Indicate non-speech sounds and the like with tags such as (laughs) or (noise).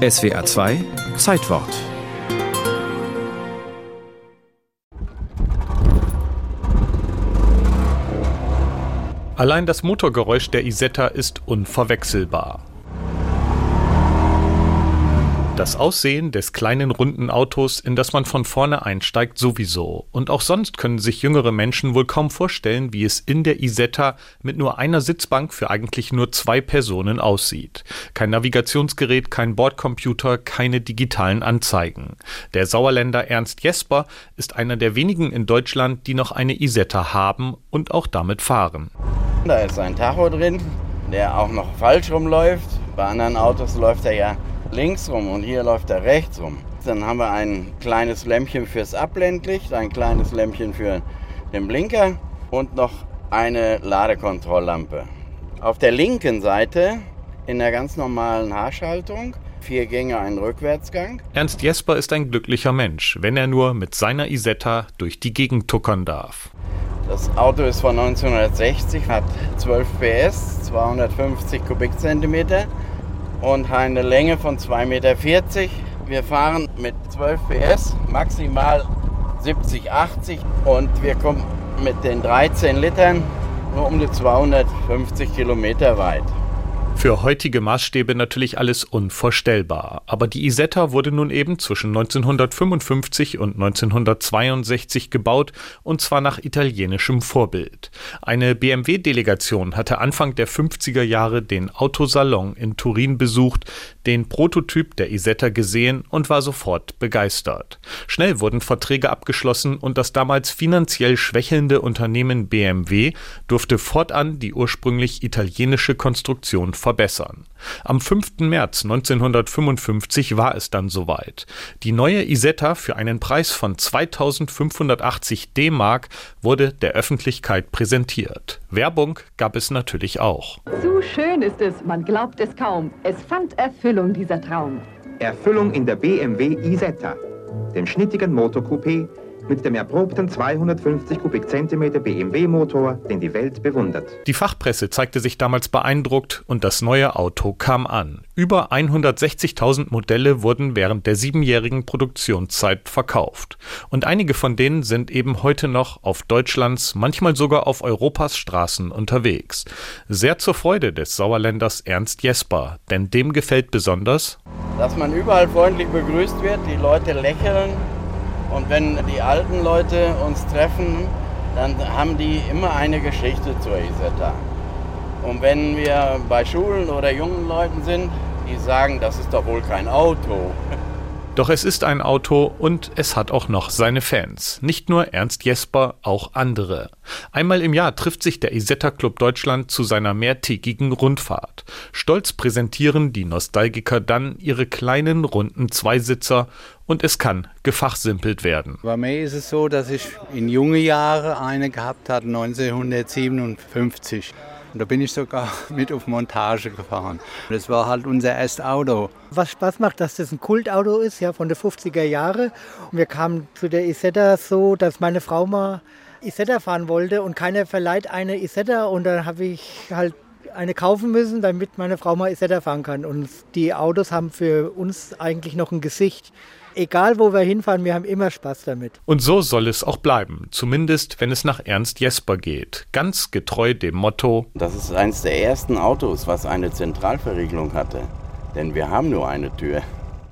SWA 2 Zeitwort Allein das Motorgeräusch der Isetta ist unverwechselbar. Das Aussehen des kleinen runden Autos, in das man von vorne einsteigt, sowieso. Und auch sonst können sich jüngere Menschen wohl kaum vorstellen, wie es in der Isetta mit nur einer Sitzbank für eigentlich nur zwei Personen aussieht. Kein Navigationsgerät, kein Bordcomputer, keine digitalen Anzeigen. Der Sauerländer Ernst Jesper ist einer der wenigen in Deutschland, die noch eine Isetta haben und auch damit fahren. Da ist ein Tacho drin, der auch noch falsch rumläuft. Bei anderen Autos läuft er ja links rum und hier läuft er rechts rum. Dann haben wir ein kleines Lämpchen fürs Abblendlicht, ein kleines Lämpchen für den Blinker und noch eine Ladekontrolllampe. Auf der linken Seite in der ganz normalen Haarschaltung vier Gänge, ein Rückwärtsgang. Ernst Jesper ist ein glücklicher Mensch, wenn er nur mit seiner Isetta durch die Gegend tuckern darf. Das Auto ist von 1960, hat 12 PS, 250 Kubikzentimeter und eine Länge von 2,40 Meter. Wir fahren mit 12 PS, maximal 70, 80 und wir kommen mit den 13 Litern nur um die 250 Kilometer weit. Für heutige Maßstäbe natürlich alles unvorstellbar. Aber die Isetta wurde nun eben zwischen 1955 und 1962 gebaut und zwar nach italienischem Vorbild. Eine BMW-Delegation hatte Anfang der 50er Jahre den Autosalon in Turin besucht, den Prototyp der Isetta gesehen und war sofort begeistert. Schnell wurden Verträge abgeschlossen und das damals finanziell schwächelnde Unternehmen BMW durfte fortan die ursprünglich italienische Konstruktion verbessern. Am 5. März 1955 war es dann soweit. Die neue Isetta für einen Preis von 2580 D-Mark wurde der Öffentlichkeit präsentiert. Werbung gab es natürlich auch. Zu schön ist es, man glaubt es kaum. Es fand Erfüllung dieser Traum. Erfüllung in der BMW Isetta, dem schnittigen Motorcoupé mit dem erprobten 250 Kubikzentimeter BMW-Motor, den die Welt bewundert. Die Fachpresse zeigte sich damals beeindruckt und das neue Auto kam an. Über 160.000 Modelle wurden während der siebenjährigen Produktionszeit verkauft. Und einige von denen sind eben heute noch auf Deutschlands, manchmal sogar auf Europas Straßen unterwegs. Sehr zur Freude des Sauerländers Ernst Jesper, denn dem gefällt besonders, dass man überall freundlich begrüßt wird, die Leute lächeln und wenn die alten Leute uns treffen, dann haben die immer eine Geschichte zur Isetta. Und wenn wir bei Schulen oder jungen Leuten sind, die sagen, das ist doch wohl kein Auto. (laughs) Doch es ist ein Auto und es hat auch noch seine Fans. Nicht nur Ernst Jesper, auch andere. Einmal im Jahr trifft sich der Isetta Club Deutschland zu seiner mehrtägigen Rundfahrt. Stolz präsentieren die Nostalgiker dann ihre kleinen runden Zweisitzer und es kann gefachsimpelt werden. Bei mir ist es so, dass ich in junge Jahre eine gehabt habe, 1957. Und da bin ich sogar (laughs) mit auf Montage gefahren. Das war halt unser erstes Auto. Was Spaß macht, dass das ein Kultauto ist, ja, von den 50er Jahren. Und wir kamen zu der Isetta so, dass meine Frau mal Isetta fahren wollte und keiner verleiht eine Isetta. Und dann habe ich halt eine kaufen müssen, damit meine Frau mal Isetta fahren kann. Und die Autos haben für uns eigentlich noch ein Gesicht egal wo wir hinfahren, wir haben immer Spaß damit. Und so soll es auch bleiben, zumindest wenn es nach Ernst Jesper geht. Ganz getreu dem Motto: Das ist eines der ersten Autos, was eine Zentralverriegelung hatte. Denn wir haben nur eine Tür.